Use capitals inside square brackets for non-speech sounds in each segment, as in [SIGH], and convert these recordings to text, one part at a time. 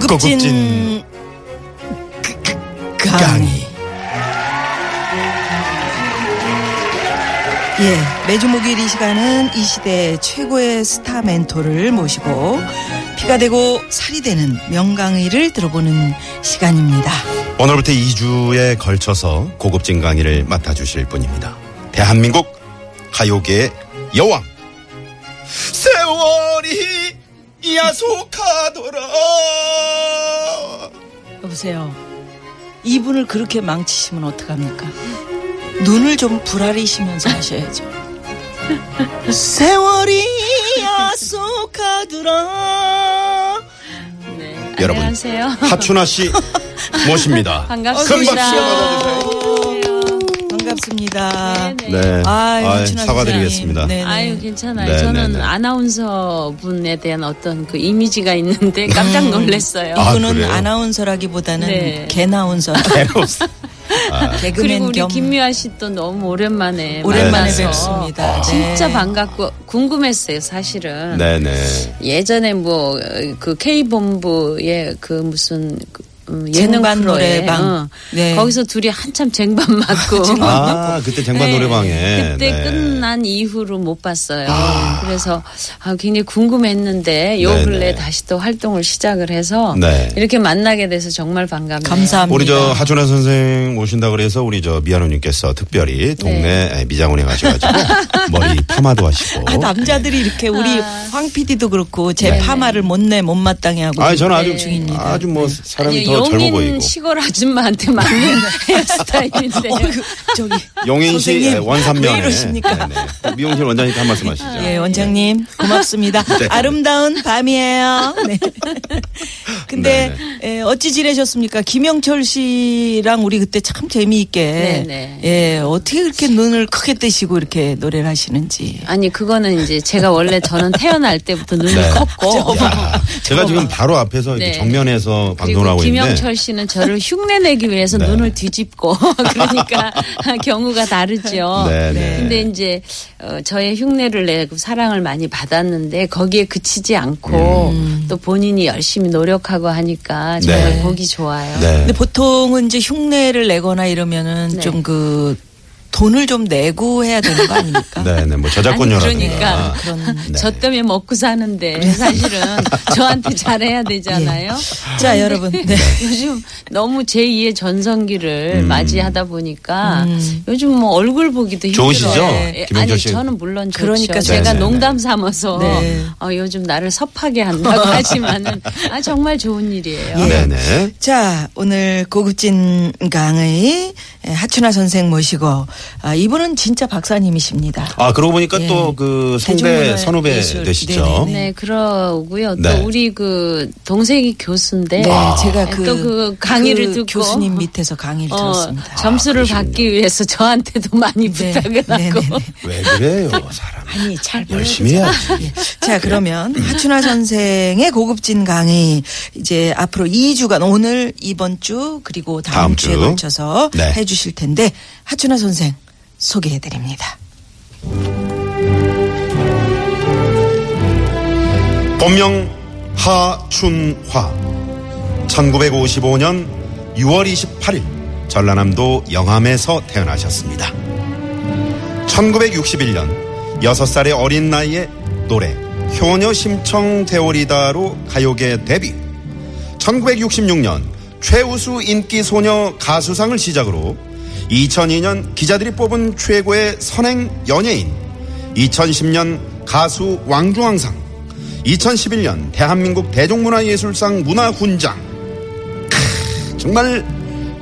고급진, 고급진 강의. 예, 매주 목요일 이 시간은 이 시대 최고의 스타 멘토를 모시고 피가 되고 살이 되는 명강의를 들어보는 시간입니다. 오늘부터 2주에 걸쳐서 고급진 강의를 맡아주실 분입니다. 대한민국 가요계의 여왕. 야속하더라. 여보세요. 이분을 그렇게 망치시면 어떡합니까? 눈을 좀 불아리시면서 하셔야죠. 세월이 야속하더라. 네, 여러분. 안녕하세요 하춘아 씨 모십니다. [LAUGHS] 반갑습니다. 큰 박수 받아주세요. 반갑습니다. 네네. 네. 아유, 아유, 하춘아 사과드리겠습니다. 선생님. 네네. 아유 괜찮아요. 네, 저는 네, 네. 아나운서 분에 대한 어떤 그 이미지가 있는데 [LAUGHS] 깜짝 놀랐어요. 아, 이분은 그래요? 아 나운서라기보다는 네. 개나운서. [LAUGHS] 개없어. [LAUGHS] 개그맨 그리고 우리 겸 김미아 씨또 너무 오랜만에 오랜만에 네, 네. 뵙습니다. 진짜 네. 반갑고 궁금했어요, 사실은. 네네. 예전에 뭐 그 K 본부의 그 무슨 그, 음, 예능 쟁반 프로에 노래방. 어, 네. 거기서 둘이 한참 [LAUGHS] 쟁반 맞고 아, 그때 쟁반 네. 노래방에. 그때 네. 끝난 이후로 못 봤어요. 그래서 아, 굉장히 궁금했는데 요 네, 근래 네. 다시 또 활동을 시작을 해서 네. 이렇게 만나게 돼서 정말 반갑네요. 감사합니다. 우리 저 하준아 선생 오신다 그래서 우리 저 미아노님께서 특별히 동네 미장원에 가셔가지고 [LAUGHS] 머리 파마도 하시고. 아, 남자들이 이렇게 우리 황 PD도 그렇고 제. 파마를 못내 못마땅해 하고 아, 저는 아주 중입니다. 아주 뭐 사람이 아니, 더 용인 보이고. 시골 아줌마한테 맞는 [LAUGHS] 헤어스타일인데. 어이구, 저기 용인시 예, 선생님, 원산면에 왜 이러십니까? 네네. 미용실 원장님께 한 말씀 하시죠. 예, 원장님 고맙습니다. [LAUGHS] 네. 아름다운 밤이에요. 네. [LAUGHS] 근데 예, 어찌 지내셨습니까? 김영철 씨랑 우리 그때 참 재미있게 네네. 예, 어떻게 그렇게 눈을 크게 뜨시고 이렇게 노래를 하시는지. 아니 그거는 이제 제가 원래 저는 태어날 때부터 눈이 네. 컸고 야, 제가 지금 바로 앞에서 이렇게 네. 정면에서 방송을 하고 있는데 김영철 씨는 저를 흉내 내기 위해서 네. 눈을 뒤집고 [LAUGHS] 그러니까 [LAUGHS] 경우가 다르죠. 네, 네. 근데 이제 어, 저의 흉내를 내고 사랑을 많이 받았는데 거기에 그치지 않고 또 본인이 열심히 노력하고 하니까 정말 음. 네. 보기 좋아요. 네. 근데 보통은 이제 흉내를 내거나 이러면은 네. 좀그 돈을 좀 내고 해야 되는 거 아닙니까? [LAUGHS] 네, 네, 뭐 저작권료라든가. 그러니까 그런 네. 저 때문에 먹고 사는데 사실은 저한테 잘해야 되잖아요. 자, 여러분. [LAUGHS] 네. 요즘 너무 제 2의 전성기를 음. 맞이하다 보니까 요즘 뭐 얼굴 보기도 힘들어요. 좋으시죠? 예, 김영철 아니 씨. 저는 물론 좋죠. 그러니까 제가 네네네. 농담 삼아서 네. 어, 요즘 나를 섭하게 한다고 [LAUGHS] 하지만은 아 정말 좋은 일이에요. 네, 네. 자, 오늘 고급진 강의 하춘아 선생 모시고 아, 이분은 진짜 박사님이십니다. 아, 그러고 보니까 예. 또그 성대 선후배 예술. 되시죠. 네네네. 네, 그러고요. 네. 또 우리 그 동생이 교수인데 네, 제가 네, 그, 또그 강의를 그 듣고 교수님 밑에서 강의를 어, 들었습니다. 점수를 그러시군요. 받기 위해서 저한테도 많이 네, 부탁을 하고 네네네. 왜 그래요, 사람. 아니, 잘 열심히 해야지. 예. 자, 그러면 하춘아 선생의 고급진 강의 이제 앞으로 2주간 오늘 이번 주 그리고 다음, 다음 주에 주. 걸쳐서 네. 해 주실 텐데 하춘아 선생 소개해 드립니다. 본명 하춘화. 1955년 6월 28일 전라남도 영암에서 태어나셨습니다. 1961년 6살의 어린 나이에 노래 효녀 심청 대오리다로 가요계 데뷔. 1966년 최우수 인기 소녀 가수상을 시작으로 2002년 기자들이 뽑은 최고의 선행 연예인, 2010년 가수 왕중왕상, 2011년 대한민국 대종문화예술상 문화훈장. 크, 정말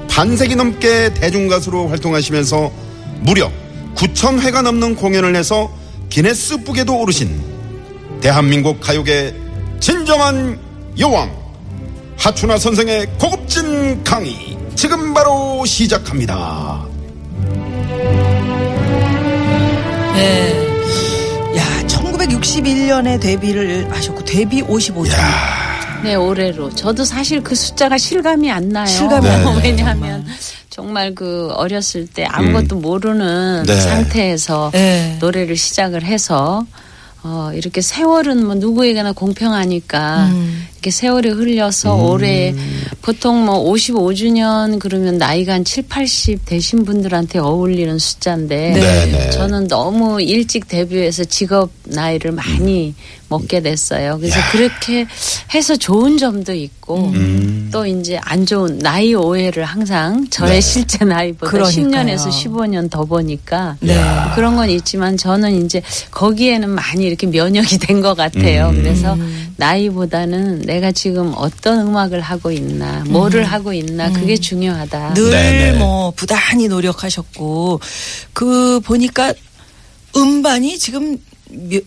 반세기 넘게 대중가수로 활동하시면서 무려 9,000회가 넘는 공연을 해서 기네스북에도 오르신 대한민국 가요계 진정한 여왕 하춘아 선생의 고급진 강의 지금 바로 시작합니다. 네. 야, 1961년에 데뷔를 하셨고 데뷔 55주. 네, 올해로. 저도 사실 그 숫자가 실감이 안 나요. 실감이 안 나요, 왜냐하면 정말 그 어렸을 때 아무것도 모르는 네. 상태에서 네. 노래를 시작을 해서 어, 이렇게 세월은 뭐 누구에게나 공평하니까 음. 이렇게 세월이 흘려서 올해 보통 뭐 55주년 그러면 나이가 한 7, 80 되신 분들한테 어울리는 숫자인데 네, 네. 저는 너무 일찍 데뷔해서 직업 나이를 많이 먹게 됐어요. 그래서 그렇게 해서 좋은 점도 있고 음. 또 이제 안 좋은 나이 오해를 항상 저의 네. 실제 나이보다 그러니까요. 10년에서 15년 더 보니까 네. 그런 건 있지만 저는 이제 거기에는 많이 이렇게 면역이 된 것 같아요. 음. 그래서 나이보다는 내가 지금 어떤 음악을 하고 있나, 뭐를 하고 있나 그게 중요하다. 늘 네네. 뭐 부단히 노력하셨고 그 보니까 음반이 지금 몇-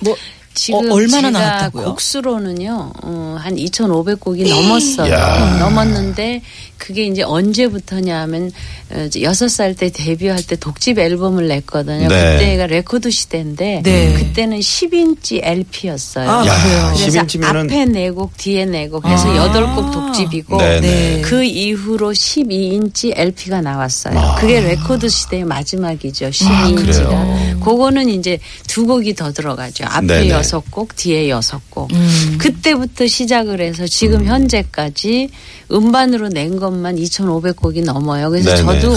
뭐 지금 어, 얼마나 제가 나왔다고요? 곡수로는요, 어, 한 2,500곡이 넘었어요. 야. 넘었는데 그게 이제 언제부터냐 하면 어, 여섯 살 때 데뷔할 때 독집 앨범을 냈거든요. 네. 그때가 레코드 시대인데 네. 그때는 10인치 LP였어요. 아, 야? 그래서 10인치면은 앞에 네 곡, 뒤에 네 곡, 그래서 아. 여덟 곡 독집이고 네, 네. 그 이후로 12인치 LP가 나왔어요. 아. 그게 레코드 시대의 마지막이죠. 그래요? 12인치가. 그거는 이제 두 곡이 더 들어가죠. 앞에 네네. 여섯 곡, 뒤에 여섯 곡. 음. 그때부터 시작을 해서 지금 현재까지 음반으로 낸 것만 2,500곡이 넘어요. 그래서 네네. 저도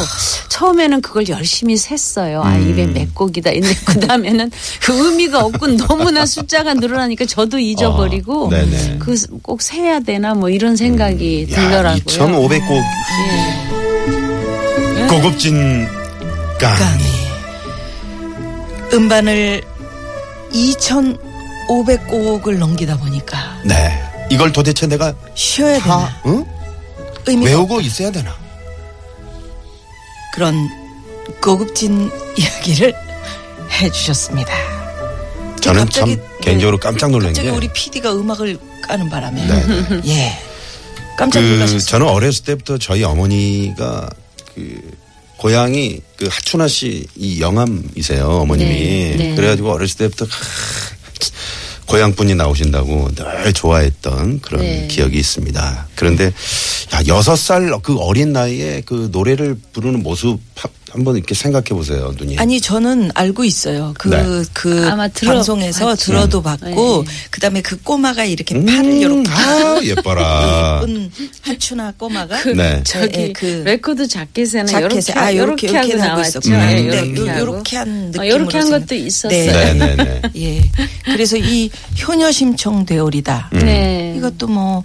처음에는 그걸 열심히 셌어요. 아, 음. 입에 몇 곡이다. 근데 그 다음에는 그 의미가 없고 너무나 숫자가 늘어나니까 저도 잊어버리고 아, 네네. 그꼭 세야 되나 뭐 이런 생각이 야, 들더라고요. 2,500곡 예. 고급진 강의. 음반을 2,500곡을 넘기다 보니까 네. 이걸 도대체 내가 쉬어야 되나 다 응? 의미가 외우고 있어야 되나? 그런 고급진 [LAUGHS] 이야기를 해주셨습니다. 저는 갑자기, 참 개인적으로 깜짝 놀란 갑자기 게 우리 PD가 음악을 까는 바람에 네, [LAUGHS] 예 깜짝 그 놀라셨어요. 저는 어렸을 때부터 저희 어머니가 그 고향이 그 하춘아 씨 이 영암이세요 어머님이 네, 네. 그래가지고 어렸을 때부터 하, 고향 분이 나오신다고 늘 좋아했던 그런 네. 기억이 있습니다. 그런데 야 여섯 살 그 어린 나이에 그 노래를 부르는 모습 하- 한번 이렇게 생각해 보세요, 누님. 아니 저는 알고 있어요. 그 네. 그 방송에서 봤죠. 들어도 봤고 네. 그다음에 그 꼬마가 이렇게 음, 팔을 이렇게 아 [LAUGHS] 예뻐라. 예쁜 하춘화 꼬마가 그 네. 저기 예, 그 레코드 자켓에는 자켓에 이렇게 아 요렇게 요렇게 하고 이렇게 하고. 있었고 음. 예, 네, 요렇게 요-. 요렇게 한 어, 느낌으로 요렇게 한 것도 있었어요. 네. 네네네. [LAUGHS] 예. 그래서 이 효녀 심청 되오리다. 음. 네. 이것도 뭐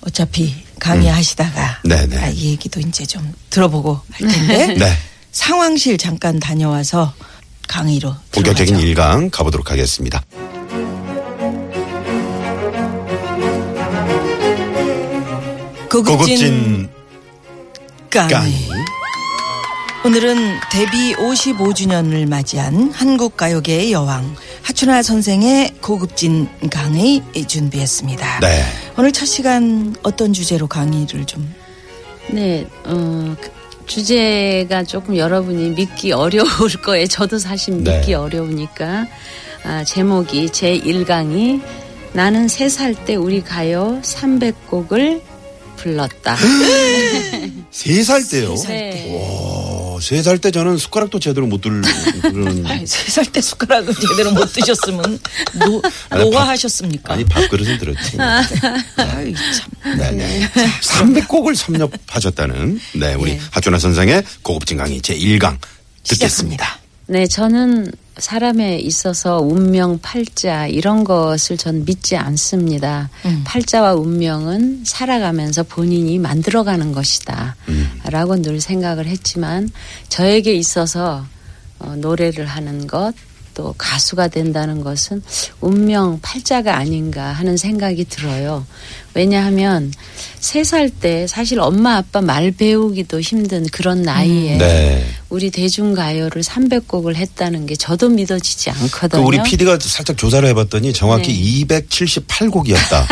어차피 강의하시다가 네네. 아, 이 얘기도 이제 좀 들어보고 할 텐데 네. 상황실 잠깐 다녀와서 강의로 본격적인 들어가죠. 일강 가보도록 하겠습니다. 고급진, 고급진 강의. 강의. 오늘은 데뷔 55주년을 맞이한 한국 가요계의 여왕 하춘아 선생의 고급진 강의 준비했습니다. 네. 오늘 첫 시간 어떤 주제로 강의를 좀 네, 어, 그 주제가 조금 여러분이 믿기 어려울 [LAUGHS] 거예요. 저도 사실 네. 믿기 어려우니까. 아, 제목이 제 1강이 나는 세 살 때 우리 가요 300곡을 불렀다. [GASPS] 세 살 때요. 네. 와, 세 살 때 저는 숟가락도 제대로 못 들는 [LAUGHS] 세살 때 숟가락을 제대로 못 드셨으면 노, 아니, 노화하셨습니까? 아니 밥그릇은 들었지. 아유, 참. 네네. 300곡을 섭렵하셨다는 네 우리 예. 하준아 선생의 고급진 강의 제 1강 듣겠습니다. 시작합니다. 네, 저는 사람에 있어서 운명, 팔자 이런 것을 전 믿지 않습니다. 음. 팔자와 운명은 살아가면서 본인이 만들어가는 것이다. 라고 늘 생각을 했지만 저에게 있어서 어, 노래를 하는 것, 또 가수가 된다는 것은 운명 팔자가 아닌가 하는 생각이 들어요. 왜냐하면 세 살 때 사실 엄마 아빠 말 배우기도 힘든 그런 나이에 네. 우리 대중가요를 300곡을 했다는 게 저도 믿어지지 그 않거든요. 우리 PD가 살짝 조사를 해봤더니 정확히 278곡이었다.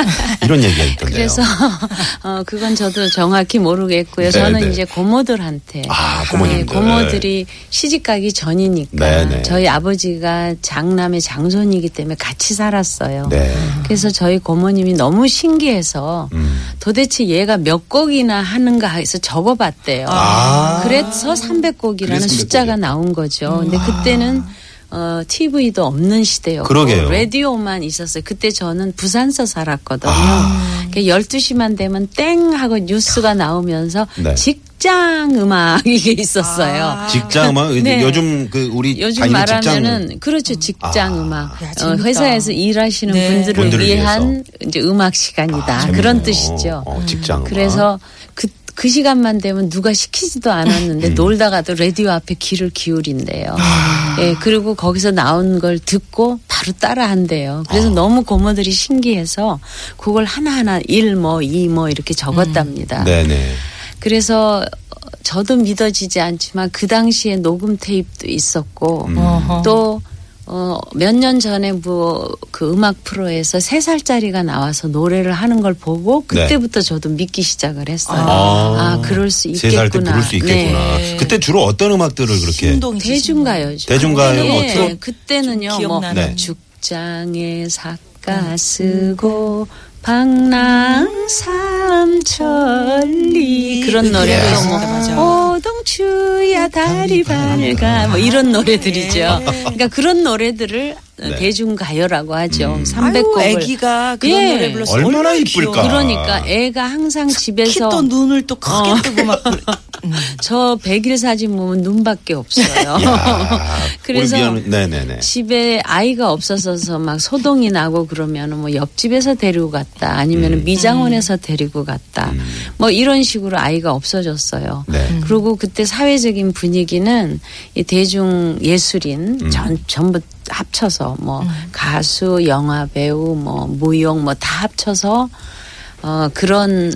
이런 얘기가 [LAUGHS] 있던데요. 네. 그래서 [LAUGHS] 어 그건 저도 정확히 모르겠고요. 네, 저는 네. 이제 고모들한테 아, 고모님들. 고모들이 시집 가기 전이니까 네, 네. 저희 아버지가 장남의 장손이기 때문에 같이 살았어요. 네. 그래서 저희 고모님이 너무 신기 해서 음. 도대체 얘가 몇 곡이나 하는가 해서 적어봤대요. 아. 그래서 300곡이라는 그래서 300 숫자가. 나온 거죠. 근데 그때는 어, TV도 없는 시대였고 그러게요. 라디오만 있었어요. 그때 저는 부산서 살았거든요. 아. 그러니까 12시만 되면 땡 하고 뉴스가 나오면서 네. 직 장 음악 이게 있었어요. 아. 직장 음악 네. 요즘 그 우리 요즘 다니는 말하면은 직장 그렇죠 직장 아. 음악 야, 어. 회사에서 일하시는 네. 분들을, 분들을 위한 이제 음악 시간이다 아, 그런. 뜻이죠. 어, 직장 음악. 그래서 그, 그 시간만 되면 누가 시키지도 않았는데 음. 놀다가도 라디오 앞에 귀를 기울인대요. 아. 예, 그리고 거기서 나온 걸 듣고 바로 따라 한대요. 그래서 아. 너무 고모들이 신기해서 그걸 하나하나 일 뭐 이 뭐 이렇게 적었답니다. 네네. 그래서 저도 믿어지지 않지만 그 당시에 녹음 테이프도 있었고 음. 또 어, 몇 년 전에 뭐 그 음악 프로에서 세 살짜리가 나와서 노래를 하는 걸 보고 그때부터 저도 믿기 시작을 했어요. 네. 아. 아, 그럴 수세 있겠구나. 살때 부를 수 있겠구나. 네. 그때 주로 어떤 음악들을 그렇게. 대중가요, 뭐 네, 트롯? 그때는요. 좀뭐 기억나는. 네. 죽장에 삭가 쓰고 방랑삼천리 그런 노래도 예. 뭐 맞아. 오동추야 다리 밝아 뭐 이런 노래들이죠. 그러니까 그런 노래들을 네. 대중 가요라고 하죠. 음. 300곡을 아유, 애기가 그런 예. 노래 불러서 얼마나. 이쁠까. 그러니까 애가 항상 집에서 키또 눈을 또 크게 어. 뜨고 막. [LAUGHS] 음. 저 백일 사진 보면 눈밖에 없어요. 야, [LAUGHS] 그래서. 집에 아이가 없어서 막 소동이 나고 그러면 뭐 옆집에서 데리고 갔다 아니면 음. 은 미장원에서 데리고 갔다 뭐 이런 식으로 아이가 없어졌어요. 네. 그리고 그때 사회적인 분위기는 이 대중 예술인 음. 전 전부 합쳐서 뭐 가수, 영화 배우, 뭐 무용 뭐 다 합쳐서 어 그런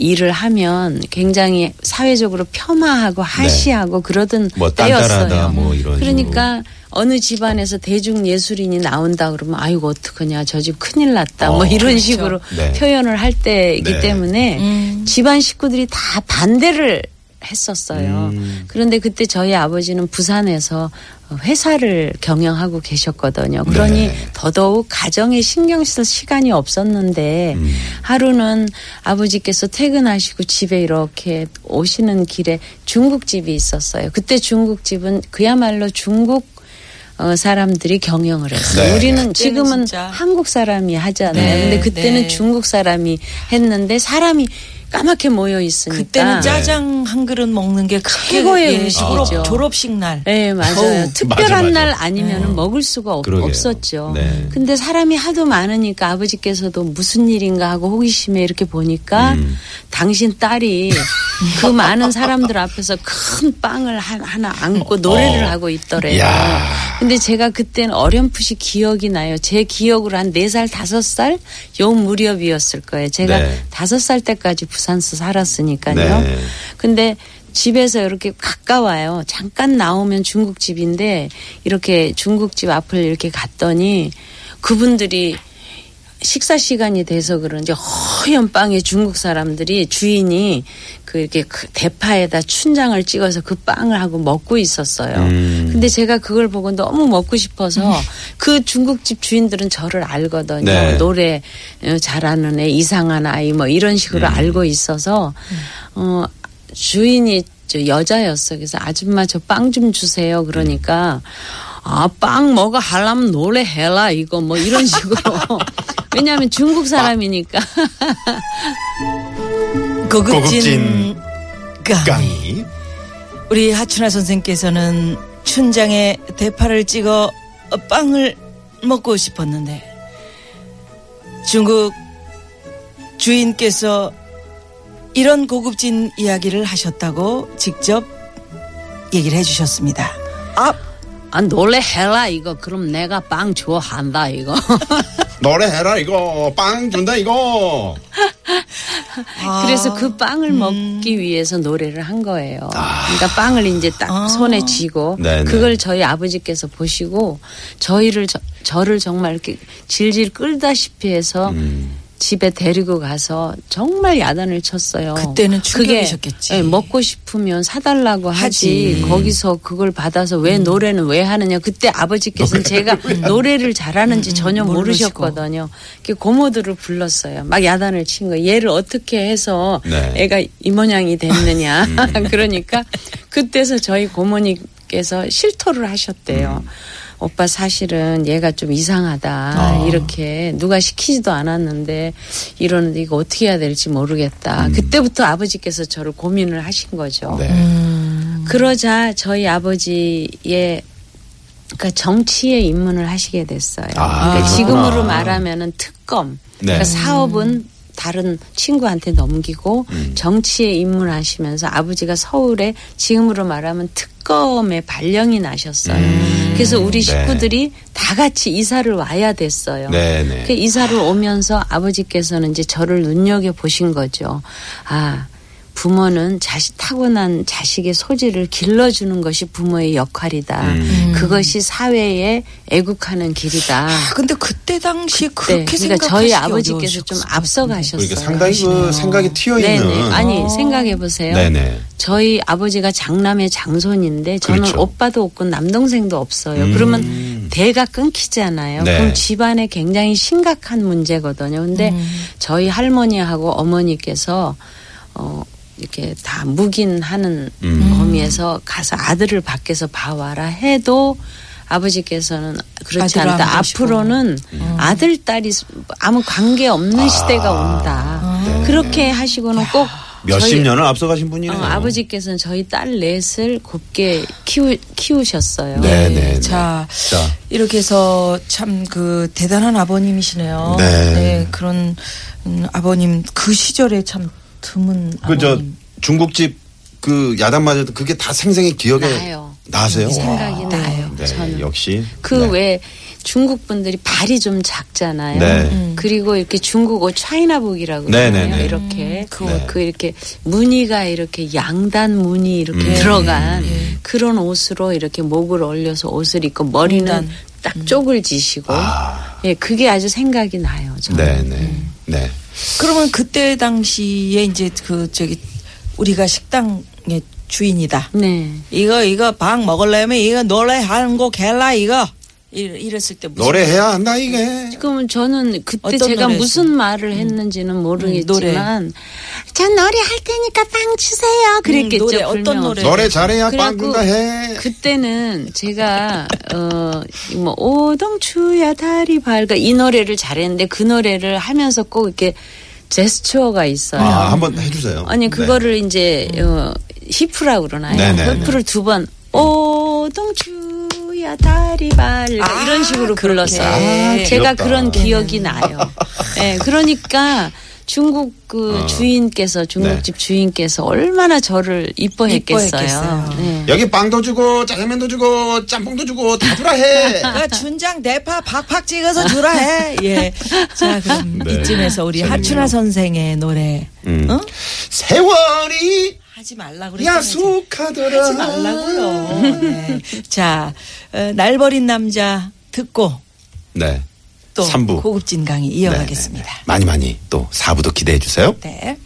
일을 하면 굉장히 사회적으로 폄하하고 하시하고 그러던 네. 뭐 딴따라다 때였어요. 뭐 이런 그러니까 어느 집안에서 대중 예술인이 나온다 그러면 아이고 어떡하냐 저 집 큰일 났다 어, 뭐 이런 그렇죠. 식으로 네. 표현을 할 때이기 네. 때문에 음. 집안 식구들이 다 반대를 했었어요. 음. 그런데 그때 저희 아버지는 부산에서 회사를 경영하고 계셨거든요. 그러니 네. 더더욱 가정에 신경 쓸 시간이 없었는데 음. 하루는 아버지께서 퇴근하시고 집에 이렇게 오시는 길에 중국집이 있었어요. 그때 중국집은 그야말로 중국 어, 사람들이 경영을 했어요. 네. 우리는 지금은 진짜. 한국 사람이 하잖아요. 네, 근데 그때는 네. 중국 사람이 했는데 사람이 까맣게 모여 있으니까 그때는 짜장 한 그릇 먹는 게 최고의 예, 음식이죠. 졸업, 졸업식 날. 네, 맞아요. 어우, 특별한 맞아, 맞아. 날 아니면 먹을 수가 없. 없었죠. 네. 근데 사람이 하도 많으니까 아버지께서도 무슨 일인가 하고 호기심에 이렇게 보니까 음. 당신 딸이 그 많은 사람들 앞에서 큰 빵을 한- 하나 안고 노래를 어. 하고 있더래요. 야. 근데 제가 그때는 어렴풋이 기억이 나요. 제 기억으로 한 네살 다섯 살요 무렵이었을 거예요. 제가 네. 다섯 살 때까지 부산서 살았으니까요. 네. 근데 집에서 이렇게 가까워요. 잠깐 나오면 중국집인데 이렇게 중국집 앞을 이렇게 갔더니 그분들이 식사 시간이 돼서 그런지 허연 빵에 중국 사람들이 주인이 그 이렇게 그 대파에다 춘장을 찍어서 그 빵을 하고 먹고 있었어요. 음. 근데 제가 그걸 보고 너무 먹고 싶어서 그 중국집 주인들은 저를 알거든요. 네. 노래 어, 잘하는 애, 이상한 아이 뭐 이런 식으로 음. 알고 있어서 어 주인이 저 여자였어. 그래서 아줌마 저 빵 좀 주세요. 그러니까 아, 빵 뭐가 하려면 노래 해라 이거 뭐 이런 식으로. [LAUGHS] 왜냐하면 중국 사람이니까. [LAUGHS] 고급진, 깡. 깡이 우리 하춘아 선생께서는 춘장에 대파를 찍어 빵을 먹고 싶었는데 중국 주인께서 이런 고급진 이야기를 하셨다고 직접 얘기를 해주셨습니다. 아, 아 노래해라 이거. 그럼 내가 빵 좋아한다 이거. [LAUGHS] 노래해라 이거. 빵 준다 이거. [LAUGHS] 그래서 그 빵을 먹기 위해서 노래를 한 거예요. 그러니까 빵을 이제 딱 손에 쥐고 네네. 그걸 저희 아버지께서 보시고 저희를 저, 저를 정말 이렇게 질질 끌다시피 해서 집에 데리고 가서 정말 야단을 쳤어요. 그때는 그게, 충격이셨겠지. 예, 먹고 싶으면 사달라고 하지. 하지. 거기서 그걸 받아서 왜 음. 노래는 왜 하느냐. 그때 아버지께서는 제가 노래를 잘하는지 전혀 음, 모르시고. 모르셨거든요. 그 고모들을 불렀어요. 막 야단을 친 거예요. 얘를 어떻게 해서 네. 애가 이 모양이 됐느냐. [LAUGHS] 그러니까 그때서 저희 고모님 께서 실토를 하셨대요. 오빠 사실은 얘가 좀 이상하다. 아. 이렇게 누가 시키지도 않았는데 이러는데 이거 어떻게 해야 될지 모르겠다. 그때부터 아버지께서 저를 고민을 하신 거죠. 네. 그러자 저희 아버지의 그러니까 정치에 입문을 하시게 됐어요. 아, 그러니까. 지금으로 말하면은 특검. 네. 그러니까 사업은 다른 친구한테 넘기고 음. 정치에 입문하시면서 아버지가 서울에 지금으로 말하면 특검의 발령이 나셨어요. 음. 그래서 우리 네. 식구들이 다 같이 이사를 와야 됐어요. 네 네. 그 이사를 오면서 아버지께서는 이제 저를 눈여겨 보신 거죠. 아, 부모는 자식 타고난 자식의 소질을 길러주는 것이 부모의 역할이다. 음. 그것이 사회에 애국하는 길이다. 아, 근데 그때 당시 네, 그렇게 그러니까 저희 아버지께서 좀 어려우셨을 것 앞서 같은데. 가셨어요. 그러니까 상당히 그 생각이 튀어 있는. 네네. 아니 생각해 보세요. 네네. 저희 아버지가 장남의 장손인데 저는 그렇죠. 오빠도 없고 남동생도 없어요. 음. 그러면 대가 끊기잖아요. 네. 그럼 집안에 굉장히 심각한 문제거든요. 근데 음. 저희 할머니하고 어머니께서 어 이렇게 다 묵인하는 음. 범위에서 가서 아들을 밖에서 봐와라 해도 아버지께서는 그렇지 않다. 앞으로는 아들 딸이 아무 관계 없는 시대가 온다. 네. 그렇게 하시고는 꼭 몇십 년을 앞서가신 분이네요. 어, 아버지께서는 저희 딸 넷을 곱게 키우, 키우셨어요. 네, 네, 네. 자, 자. 이렇게 해서 참 그 대단한 아버님이시네요. 네. 그런 음, 아버님 그 시절에 참 드문 그저. 중국집 그 야단 맞아도 그게 다 생생히 기억에 나요. 나세요? 생각이 와. 나요. 네, 저는. 역시. 그 네. 왜 중국 분들이 발이 좀 작잖아요. 네. 음. 그리고 이렇게 중국 옷 차이나복이라고 네, 그러잖아요. 네, 네. 이렇게 그, 네. 그 이렇게 무늬가 이렇게 양단 무늬 이렇게 음. 들어간 그런 옷으로 이렇게 목을 올려서 옷을 입고 머리는. 딱 쪽을 지시고 아. 예 그게 아주 생각이 나요. 저는. 네, 네. 네. 그러면 그때 당시에 이제 그 저기 우리가 식당의 주인이다. 네. 이거 이거 방 먹으려면 이거 노래 한곡 해라 이거 이랬- 이랬을 때 무슨 노래해야 한다 이게. 그러면 저는 그때 제가 노래 무슨? 말을 했는지는 모르겠지만 노래. 전 노래 할 테니까 빵 주세요. 그랬겠죠. 노래, 어떤. 노래? 노래 잘해야 빵 준다 해. 그때는 제가 어뭐 오동추야 다리 밝아 이 노래를 잘했는데 그 노래를 하면서 꼭 이렇게 제스처가 있어요. 아, 한번 해주세요. 아니 네. 그거를 이제 어, 히프라고 그러나요? 네네. 히프를 두 번 오동추 야 다리 밝아 아, 이런 식으로. 불렀어요. 아, 제가 귀엽다. 그런 기억이 나요. 예, 그러니까 중국 그 어. 주인께서 중국집 주인께서 얼마나 저를 이뻐했겠어요. 이뻐했겠어요. 네. 여기 빵도 주고 짜장면도 주고 짬뽕도 주고 다 주라 해. 그 춘장 대파 팍팍 찍어서 주라 해. 예. 자 그럼 네. 이쯤에서 우리 재밌네요. 하춘아 선생의 노래 음. 어? 세월이 하지 말라 그랬잖아요. 야속하더라. 하지 말라고요. 네. 자, 어, 날 버린 남자 듣고 네. 또 3부. 고급진 강의 이어가겠습니다. 많이 많이 또 4부도 기대해 주세요. 네.